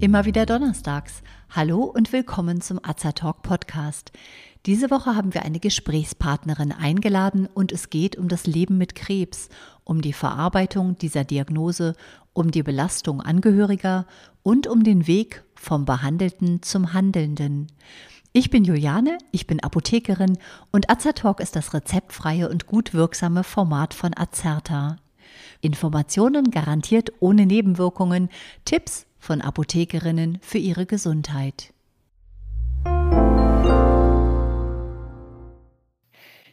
Immer wieder donnerstags. Hallo und willkommen zum Azertalk Podcast. Diese Woche haben wir eine Gesprächspartnerin eingeladen und es geht um das Leben mit Krebs, um die Verarbeitung dieser Diagnose, um die Belastung Angehöriger und um den Weg vom Behandelten zum Handelnden. Ich bin Juliane, ich bin Apothekerin und Azertalk ist das rezeptfreie und gut wirksame Format von Azerta. Informationen garantiert ohne Nebenwirkungen, Tipps von Apothekerinnen für ihre Gesundheit.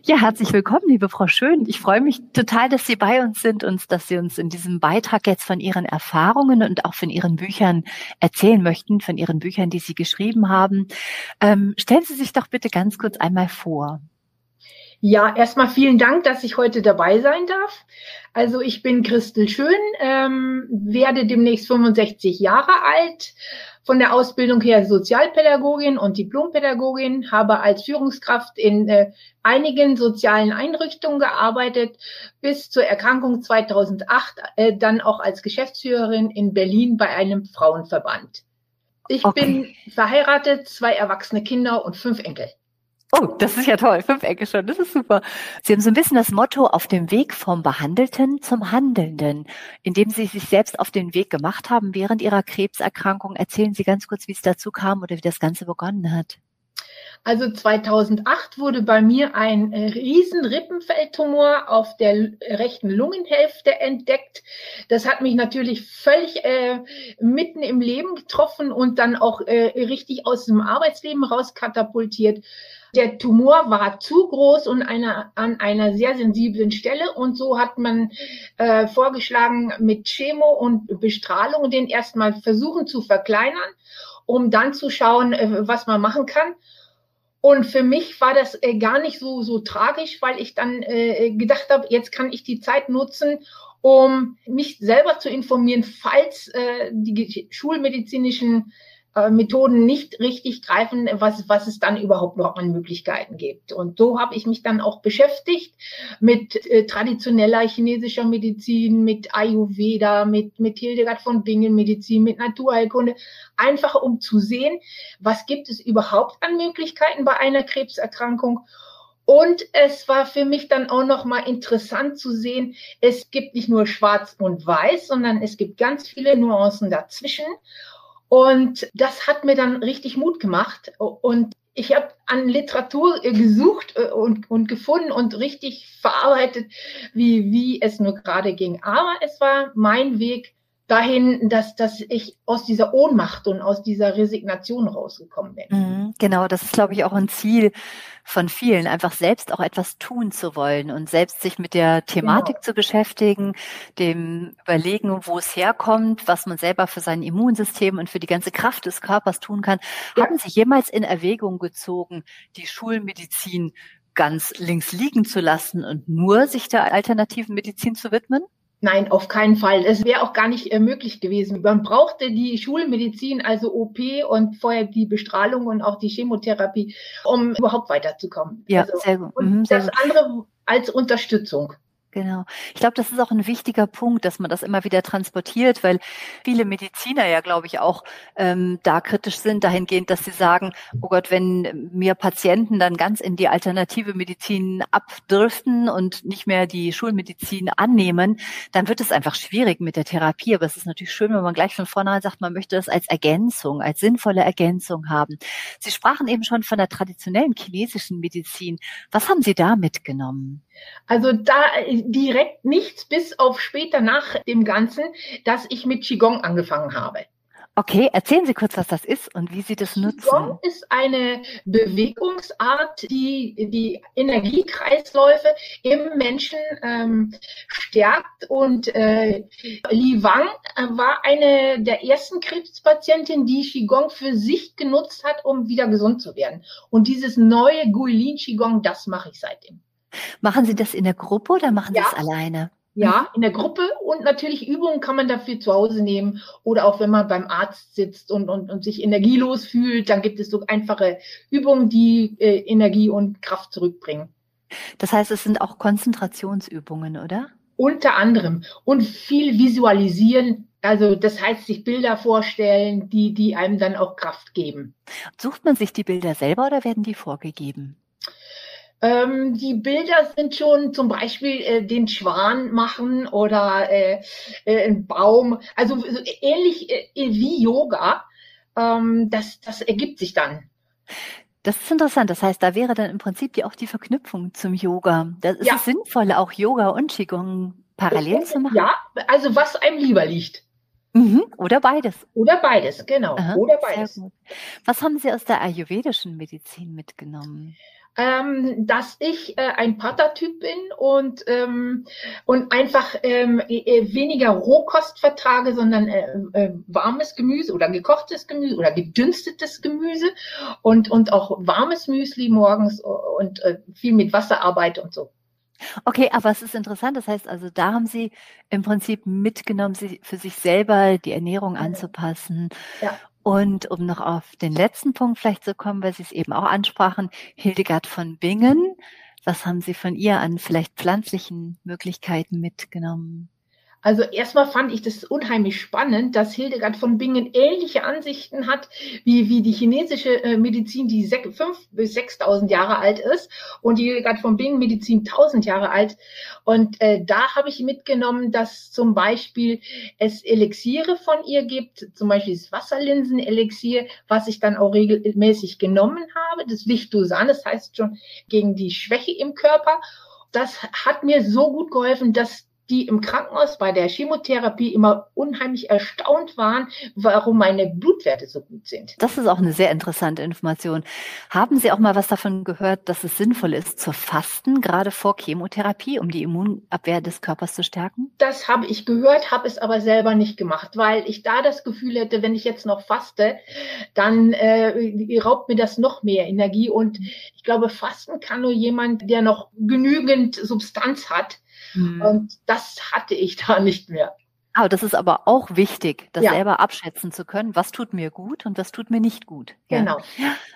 Ja, herzlich willkommen, liebe Frau Schön. Ich freue mich total, dass Sie bei uns sind und dass Sie uns in diesem Beitrag jetzt von Ihren Erfahrungen und auch von Ihren Büchern erzählen möchten, von Ihren Büchern, die Sie geschrieben haben. Ähm, stellen Sie sich doch bitte ganz kurz einmal vor. Ja, erstmal vielen Dank, dass ich heute dabei sein darf. Also ich bin Christel Schön, ähm, werde demnächst 65 Jahre alt, von der Ausbildung her Sozialpädagogin und Diplompädagogin, habe als Führungskraft in äh, einigen sozialen Einrichtungen gearbeitet, bis zur Erkrankung 2008, äh, dann auch als Geschäftsführerin in Berlin bei einem Frauenverband. Ich okay. bin verheiratet, zwei erwachsene Kinder und fünf Enkel. Oh, das ist ja toll. Fünf Ecke schon. Das ist super. Sie haben so ein bisschen das Motto auf dem Weg vom Behandelten zum Handelnden, indem Sie sich selbst auf den Weg gemacht haben während Ihrer Krebserkrankung. Erzählen Sie ganz kurz, wie es dazu kam oder wie das Ganze begonnen hat. Also 2008 wurde bei mir ein äh, riesen Rippenfeldtumor auf der rechten Lungenhälfte entdeckt. Das hat mich natürlich völlig äh, mitten im Leben getroffen und dann auch äh, richtig aus dem Arbeitsleben rauskatapultiert. Der Tumor war zu groß und eine, an einer sehr sensiblen Stelle und so hat man äh, vorgeschlagen, mit Chemo und Bestrahlung den erstmal versuchen zu verkleinern, um dann zu schauen, äh, was man machen kann. Und für mich war das äh, gar nicht so, so tragisch, weil ich dann äh, gedacht habe, jetzt kann ich die Zeit nutzen, um mich selber zu informieren, falls äh, die schulmedizinischen äh, Methoden nicht richtig greifen, was, was es dann überhaupt noch an Möglichkeiten gibt. Und so habe ich mich dann auch beschäftigt mit äh, traditioneller chinesischer Medizin, mit Ayurveda, mit, mit Hildegard von Bingen Medizin, mit Naturheilkunde, einfach um zu sehen, was gibt es überhaupt an Möglichkeiten bei einer Krebserkrankung. Und es war für mich dann auch noch mal interessant zu sehen, es gibt nicht nur schwarz und weiß, sondern es gibt ganz viele Nuancen dazwischen. Und das hat mir dann richtig Mut gemacht. Und ich habe an Literatur gesucht äh, und, und gefunden und richtig verarbeitet, wie, wie es nur gerade ging. Aber es war mein Weg, dahin, dass, dass ich aus dieser Ohnmacht und aus dieser Resignation rausgekommen bin. Mhm, genau, das ist, glaube ich, auch ein Ziel von vielen, einfach selbst auch etwas tun zu wollen und selbst sich mit der Thematik genau. zu beschäftigen, dem überlegen, wo es herkommt, was man selber für sein Immunsystem und für die ganze Kraft des Körpers tun kann. Ja. Haben Sie jemals in Erwägung gezogen, die Schulmedizin ganz links liegen zu lassen und nur sich der alternativen Medizin zu widmen? Nein, auf keinen Fall. Es wäre auch gar nicht äh, möglich gewesen. Man brauchte die Schulmedizin, also OP und vorher die Bestrahlung und auch die Chemotherapie, um überhaupt weiterzukommen. Ja, also, sehr gut. Und mhm, sehr das gut. andere als Unterstützung. Genau. Ich glaube, das ist auch ein wichtiger Punkt, dass man das immer wieder transportiert, weil viele Mediziner ja, glaube ich, auch ähm, da kritisch sind, dahingehend, dass sie sagen, oh Gott, wenn mir Patienten dann ganz in die alternative Medizin abdriften und nicht mehr die Schulmedizin annehmen, dann wird es einfach schwierig mit der Therapie. Aber es ist natürlich schön, wenn man gleich von vornherein sagt, man möchte das als Ergänzung, als sinnvolle Ergänzung haben. Sie sprachen eben schon von der traditionellen chinesischen Medizin. Was haben Sie da mitgenommen? Also da direkt nichts bis auf später nach dem Ganzen, dass ich mit Qigong angefangen habe. Okay, erzählen Sie kurz, was das ist und wie Sie das nutzen. Qigong ist eine Bewegungsart, die die Energiekreisläufe im Menschen ähm, stärkt. Und äh, Li Wang war eine der ersten Krebspatientinnen, die Qigong für sich genutzt hat, um wieder gesund zu werden. Und dieses neue Guilin Qigong, das mache ich seitdem. Machen Sie das in der Gruppe oder machen ja. Sie es alleine? Ja, in der Gruppe und natürlich Übungen kann man dafür zu Hause nehmen oder auch wenn man beim Arzt sitzt und, und, und sich energielos fühlt, dann gibt es so einfache Übungen, die äh, Energie und Kraft zurückbringen. Das heißt, es sind auch Konzentrationsübungen, oder? Unter anderem und viel visualisieren Also das heißt, sich Bilder vorstellen, die, die einem dann auch Kraft geben. Sucht man sich die Bilder selber oder werden die vorgegeben? Ähm, die Bilder sind schon zum Beispiel äh, den Schwan machen oder äh, äh, ein Baum, also so ähnlich äh, wie Yoga. Ähm, das, das ergibt sich dann. Das ist interessant. Das heißt, da wäre dann im Prinzip die, auch die Verknüpfung zum Yoga. Das ist ja. sinnvoll, auch Yoga und Qigong parallel zu machen? Ja, also was einem lieber liegt. Mhm. Oder beides. Oder beides, genau. Aha, Oder beides. Was haben Sie aus der ayurvedischen Medizin mitgenommen? Ähm, dass ich äh, ein Patertyp bin und, ähm, und einfach ähm, äh, weniger Rohkost vertrage, sondern äh, äh, warmes Gemüse oder gekochtes Gemüse oder gedünstetes Gemüse und, und auch warmes Müsli morgens und äh, viel mit Wasser arbeite und so. Okay, aber es ist interessant. Das heißt also, da haben Sie im Prinzip mitgenommen, sie für sich selber die Ernährung anzupassen. Ja. Und um noch auf den letzten Punkt vielleicht zu kommen, weil Sie es eben auch ansprachen, Hildegard von Bingen, was haben Sie von ihr an vielleicht pflanzlichen Möglichkeiten mitgenommen? Also erstmal fand ich das unheimlich spannend, dass Hildegard von Bingen ähnliche Ansichten hat wie, wie die chinesische äh, Medizin, die 5.000 bis 6.000 Jahre alt ist und die Hildegard von Bingen Medizin 1.000 Jahre alt. Und äh, da habe ich mitgenommen, dass zum Beispiel es Elixiere von ihr gibt, zum Beispiel das Wasserlinsen-Elixier, was ich dann auch regelmäßig genommen habe, das Lichtosan, das heißt schon gegen die Schwäche im Körper. Das hat mir so gut geholfen, dass die im Krankenhaus bei der Chemotherapie immer unheimlich erstaunt waren, warum meine Blutwerte so gut sind. Das ist auch eine sehr interessante Information. Haben Sie auch mal was davon gehört, dass es sinnvoll ist zu fasten, gerade vor Chemotherapie, um die Immunabwehr des Körpers zu stärken? Das habe ich gehört, habe es aber selber nicht gemacht, weil ich da das Gefühl hätte, wenn ich jetzt noch faste, dann äh, raubt mir das noch mehr Energie. Und ich glaube, Fasten kann nur jemand, der noch genügend Substanz hat, Mhm. Und das hatte ich da nicht mehr. Ah, das ist aber auch wichtig, das ja. selber abschätzen zu können, was tut mir gut und was tut mir nicht gut. Ja. Genau.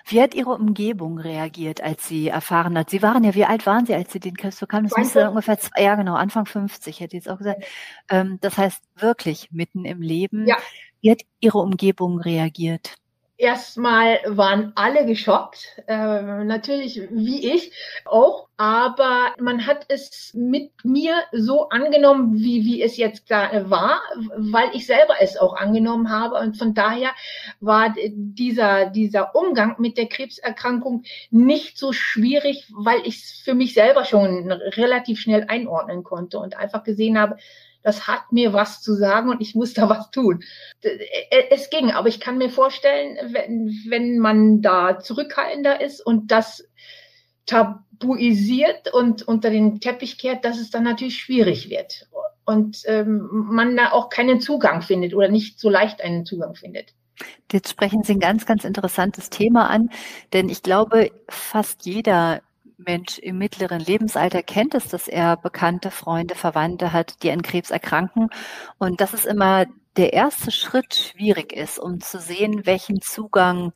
Wie hat Ihre Umgebung reagiert, als Sie erfahren hat? Sie waren ja, wie alt waren Sie, als Sie den Krebs bekamen? Das müsste ungefähr, zwei, ja genau, Anfang 50, hätte ich jetzt auch gesagt. Ähm, das heißt wirklich mitten im Leben. Ja. Wie hat Ihre Umgebung reagiert? Erstmal waren alle geschockt, äh, natürlich wie ich auch, aber man hat es mit mir so angenommen, wie, wie es jetzt da war, weil ich selber es auch angenommen habe. Und von daher war dieser, dieser Umgang mit der Krebserkrankung nicht so schwierig, weil ich es für mich selber schon relativ schnell einordnen konnte und einfach gesehen habe, das hat mir was zu sagen und ich muss da was tun. Es ging, aber ich kann mir vorstellen, wenn, wenn man da zurückhaltender ist und das tabuisiert und unter den Teppich kehrt, dass es dann natürlich schwierig wird und ähm, man da auch keinen Zugang findet oder nicht so leicht einen Zugang findet. Jetzt sprechen Sie ein ganz, ganz interessantes Thema an, denn ich glaube, fast jeder Mensch im mittleren Lebensalter kennt es, dass er bekannte Freunde, Verwandte hat, die an Krebs erkranken. Und das ist immer der erste Schritt schwierig ist, um zu sehen, welchen Zugang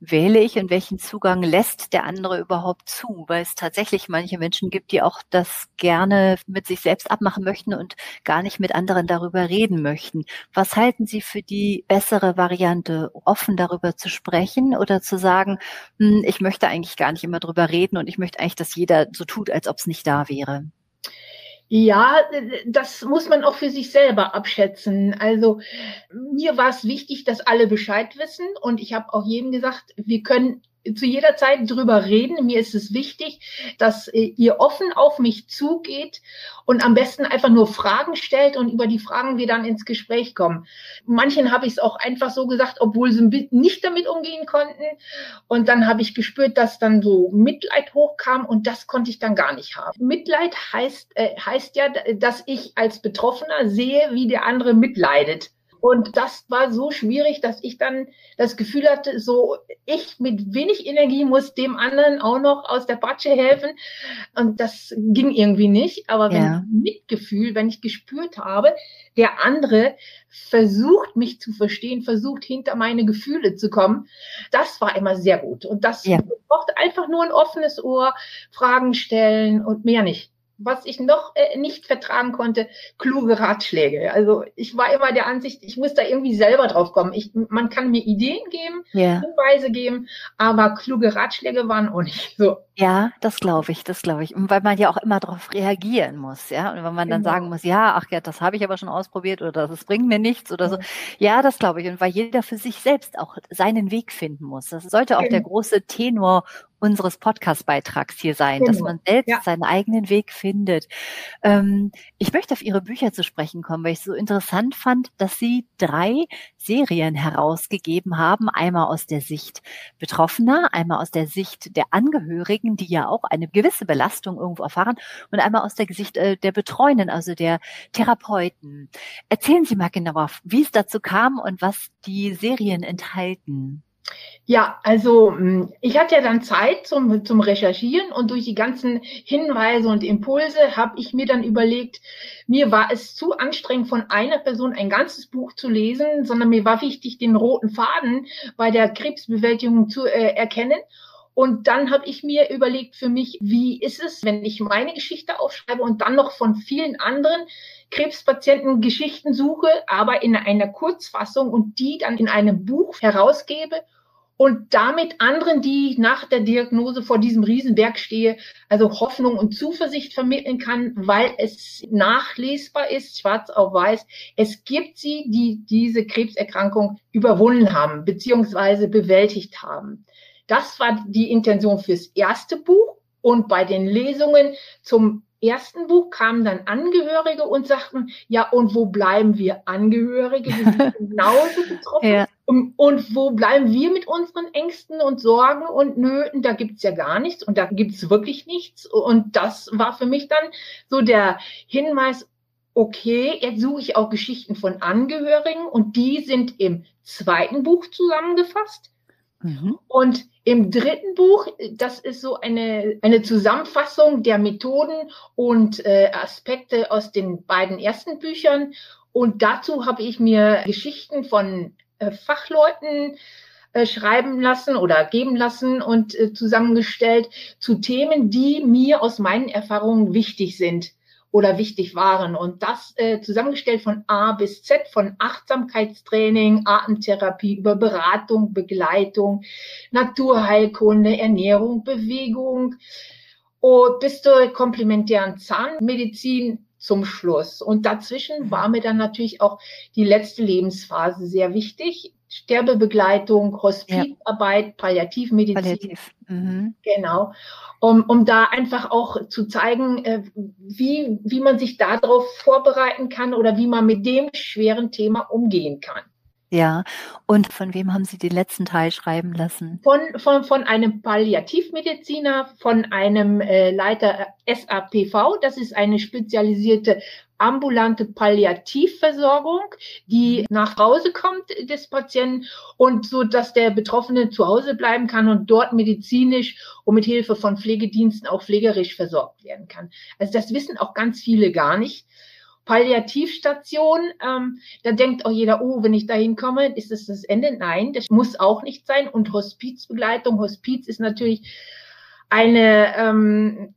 wähle ich und welchen Zugang lässt der andere überhaupt zu, weil es tatsächlich manche Menschen gibt, die auch das gerne mit sich selbst abmachen möchten und gar nicht mit anderen darüber reden möchten. Was halten Sie für die bessere Variante, offen darüber zu sprechen oder zu sagen, hm, ich möchte eigentlich gar nicht immer darüber reden und ich möchte eigentlich, dass jeder so tut, als ob es nicht da wäre? Ja, das muss man auch für sich selber abschätzen. Also mir war es wichtig, dass alle Bescheid wissen und ich habe auch jedem gesagt, wir können zu jeder Zeit drüber reden. Mir ist es wichtig, dass äh, ihr offen auf mich zugeht und am besten einfach nur Fragen stellt und über die Fragen wir dann ins Gespräch kommen. Manchen habe ich es auch einfach so gesagt, obwohl sie nicht damit umgehen konnten. Und dann habe ich gespürt, dass dann so Mitleid hochkam und das konnte ich dann gar nicht haben. Mitleid heißt, äh, heißt ja, dass ich als Betroffener sehe, wie der andere mitleidet. Und das war so schwierig, dass ich dann das Gefühl hatte, so ich mit wenig Energie muss dem anderen auch noch aus der Patsche helfen. Und das ging irgendwie nicht. Aber wenn ja. Mitgefühl, wenn ich gespürt habe, der andere versucht mich zu verstehen, versucht hinter meine Gefühle zu kommen, das war immer sehr gut. Und das ja. braucht einfach nur ein offenes Ohr, Fragen stellen und mehr nicht. Was ich noch äh, nicht vertragen konnte, kluge Ratschläge. Also ich war immer der Ansicht, ich muss da irgendwie selber drauf kommen. Ich, man kann mir Ideen geben, yeah. Hinweise geben, aber kluge Ratschläge waren auch nicht so. Ja, das glaube ich, das glaube ich. Und weil man ja auch immer darauf reagieren muss, ja. Und wenn man dann genau. sagen muss, ja, ach ja, das habe ich aber schon ausprobiert oder das bringt mir nichts oder so. Ja, das glaube ich. Und weil jeder für sich selbst auch seinen Weg finden muss. Das sollte auch genau. der große Tenor unseres Podcast-Beitrags hier sein, genau. dass man selbst ja. seinen eigenen Weg findet. Ähm, ich möchte auf Ihre Bücher zu sprechen kommen, weil ich so interessant fand, dass Sie drei Serien herausgegeben haben. Einmal aus der Sicht Betroffener, einmal aus der Sicht der Angehörigen, die ja auch eine gewisse Belastung irgendwo erfahren, und einmal aus der Sicht äh, der Betreuenden, also der Therapeuten. Erzählen Sie mal genauer, wie es dazu kam und was die Serien enthalten. Ja, also hm, ich hatte ja dann Zeit zum, zum Recherchieren und durch die ganzen Hinweise und Impulse habe ich mir dann überlegt, mir war es zu anstrengend, von einer Person ein ganzes Buch zu lesen, sondern mir war wichtig, den roten Faden bei der Krebsbewältigung zu äh, erkennen. Und dann habe ich mir überlegt für mich, wie ist es, wenn ich meine Geschichte aufschreibe und dann noch von vielen anderen Krebspatienten Geschichten suche, aber in einer Kurzfassung und die dann in einem Buch herausgebe und damit anderen, die nach der Diagnose vor diesem Riesenberg stehe, also Hoffnung und Zuversicht vermitteln kann, weil es nachlesbar ist, schwarz auf weiß. Es gibt sie, die diese Krebserkrankung überwunden haben, beziehungsweise bewältigt haben. Das war die Intention fürs erste Buch. Und bei den Lesungen zum ersten Buch kamen dann Angehörige und sagten, ja, und wo bleiben wir Angehörige? Wir sind genauso betroffen. Ja. Und, wo bleiben wir mit unseren Ängsten und Sorgen und Nöten? Da gibt's ja gar nichts und da gibt's wirklich nichts. Und das war für mich dann so der Hinweis, okay, jetzt suche ich auch Geschichten von Angehörigen und die sind im zweiten Buch zusammengefasst. Mhm. Und im dritten Buch, das ist so eine, eine Zusammenfassung der Methoden und äh, Aspekte aus den beiden ersten Büchern. Und dazu habe ich mir Geschichten von äh, Fachleuten äh, schreiben lassen oder geben lassen und äh, zusammengestellt zu Themen, die mir aus meinen Erfahrungen wichtig sind oder wichtig waren. Und das äh, zusammengestellt von A bis Z, von Achtsamkeitstraining, Atemtherapie über Beratung, Begleitung, Naturheilkunde, Ernährung, Bewegung und bis zur komplementären Zahnmedizin zum Schluss. Und dazwischen war mir dann natürlich auch die letzte Lebensphase sehr wichtig. Sterbebegleitung, Hospizarbeit, ja. Palliativmedizin. Palliativ. Mhm. Genau. Um, um da einfach auch zu zeigen, äh, wie, wie man sich darauf vorbereiten kann oder wie man mit dem schweren Thema umgehen kann. Ja, und von wem haben Sie den letzten Teil schreiben lassen? Von, von, von einem Palliativmediziner, von einem äh, Leiter SAPV, das ist eine spezialisierte ambulante Palliativversorgung, die nach Hause kommt des Patienten und so, dass der Betroffene zu Hause bleiben kann und dort medizinisch und mit Hilfe von Pflegediensten auch pflegerisch versorgt werden kann. Also das wissen auch ganz viele gar nicht. Palliativstation, ähm, da denkt auch jeder, oh, wenn ich da hinkomme, ist das das Ende? Nein, das muss auch nicht sein. Und Hospizbegleitung, Hospiz ist natürlich eine ähm,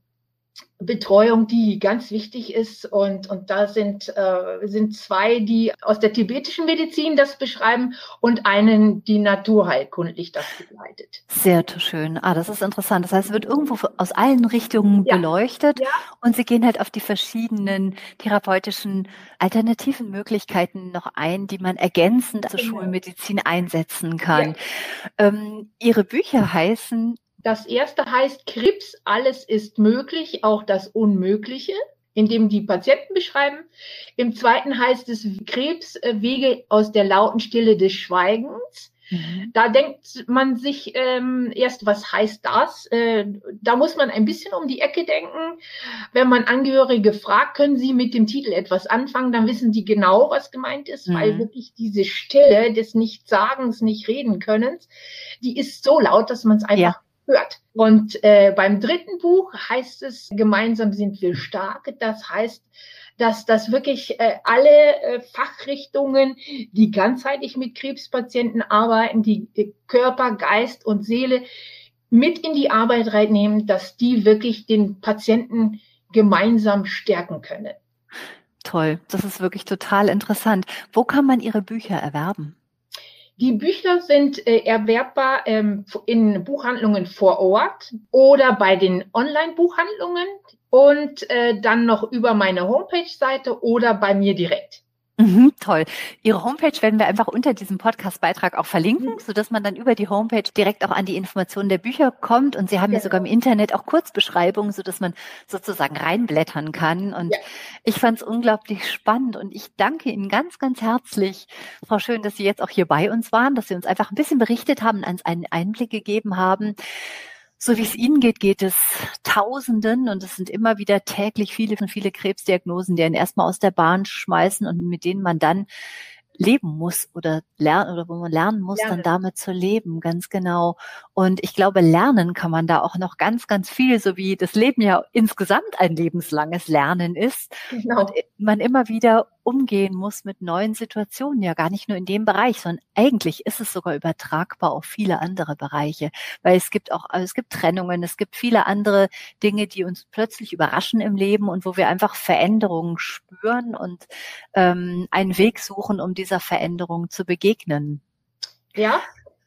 Betreuung, die ganz wichtig ist. Und, und da sind, äh, sind zwei, die aus der tibetischen Medizin das beschreiben und einen, die naturheilkundlich das begleitet. Sehr schön. Ah, das ist interessant. Das heißt, es wird irgendwo aus allen Richtungen ja. beleuchtet ja. und Sie gehen halt auf die verschiedenen therapeutischen alternativen Möglichkeiten noch ein, die man ergänzend zur genau. Schulmedizin einsetzen kann. Ja. Ähm, Ihre Bücher heißen das erste heißt Krebs, alles ist möglich, auch das Unmögliche, indem die Patienten beschreiben. Im zweiten heißt es Krebs, äh, Wege aus der lauten Stille des Schweigens. Mhm. Da denkt man sich ähm, erst, was heißt das? Äh, da muss man ein bisschen um die Ecke denken. Wenn man Angehörige fragt, können sie mit dem Titel etwas anfangen, dann wissen die genau, was gemeint ist, mhm. weil wirklich diese Stille des Nichtsagens, nicht reden Könnens, die ist so laut, dass man es einfach ja hört. Und äh, beim dritten Buch heißt es, gemeinsam sind wir stark. Das heißt, dass das wirklich äh, alle äh, Fachrichtungen, die ganzheitlich mit Krebspatienten arbeiten, die äh, Körper, Geist und Seele mit in die Arbeit reinnehmen, dass die wirklich den Patienten gemeinsam stärken können. Toll, das ist wirklich total interessant. Wo kann man Ihre Bücher erwerben? Die Bücher sind äh, erwerbbar ähm, in Buchhandlungen vor Ort oder bei den Online-Buchhandlungen und äh, dann noch über meine Homepage-Seite oder bei mir direkt. Mhm, toll. Ihre Homepage werden wir einfach unter diesem Podcast-Beitrag auch verlinken, mhm. sodass man dann über die Homepage direkt auch an die Informationen der Bücher kommt. Und Sie haben ja, ja sogar im Internet auch Kurzbeschreibungen, sodass man sozusagen reinblättern kann. Und ja. ich fand es unglaublich spannend. Und ich danke Ihnen ganz, ganz herzlich, Frau Schön, dass Sie jetzt auch hier bei uns waren, dass Sie uns einfach ein bisschen berichtet haben, uns einen Einblick gegeben haben so wie es Ihnen geht, geht es Tausenden und es sind immer wieder täglich viele und viele Krebsdiagnosen, die einen erstmal aus der Bahn schmeißen und mit denen man dann leben muss oder lernen oder wo man lernen muss, lernen. dann damit zu leben, ganz genau. Und ich glaube, lernen kann man da auch noch ganz, ganz viel, so wie das Leben ja insgesamt ein lebenslanges Lernen ist. Genau. Und man immer wieder umgehen muss mit neuen Situationen, ja gar nicht nur in dem Bereich, sondern eigentlich ist es sogar übertragbar auf viele andere Bereiche, weil es gibt auch, also es gibt Trennungen, es gibt viele andere Dinge, die uns plötzlich überraschen im Leben und wo wir einfach Veränderungen spüren und ähm, einen Weg suchen, um dieser Veränderung zu begegnen. Ja,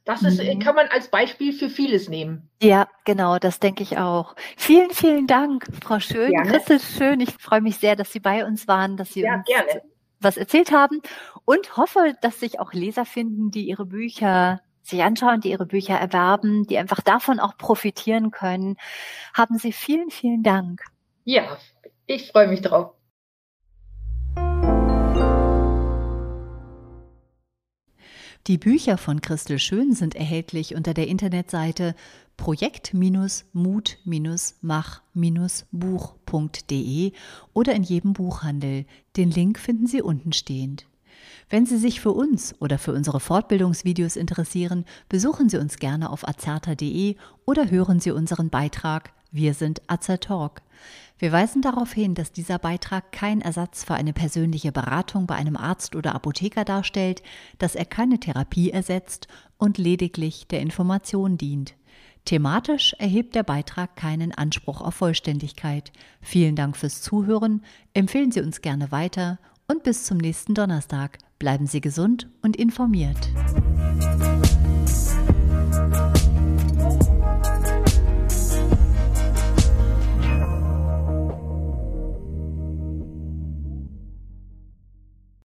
das ist, mhm. kann man als Beispiel für vieles nehmen. Ja, genau, das denke ich auch. Vielen, vielen Dank, Frau Schön. Gerne. Christel Schön, ich freue mich sehr, dass Sie bei uns waren, dass Sie ja, uns gerne. was erzählt haben und hoffe, dass sich auch Leser finden, die Ihre Bücher sich anschauen, die Ihre Bücher erwerben, die einfach davon auch profitieren können. Haben Sie vielen, vielen Dank. Ja, ich freue mich drauf. Die Bücher von Christel Schön sind erhältlich unter der Internetseite projekt-mut-mach-buch.de oder in jedem Buchhandel. Den Link finden Sie unten stehend. Wenn Sie sich für uns oder für unsere Fortbildungsvideos interessieren, besuchen Sie uns gerne auf azerta.de oder hören Sie unseren Beitrag Wir sind Azertalk. Wir weisen darauf hin, dass dieser Beitrag kein Ersatz für eine persönliche Beratung bei einem Arzt oder Apotheker darstellt, dass er keine Therapie ersetzt und lediglich der Information dient. Thematisch erhebt der Beitrag keinen Anspruch auf Vollständigkeit. Vielen Dank fürs Zuhören, empfehlen Sie uns gerne weiter und bis zum nächsten Donnerstag. Bleiben Sie gesund und informiert.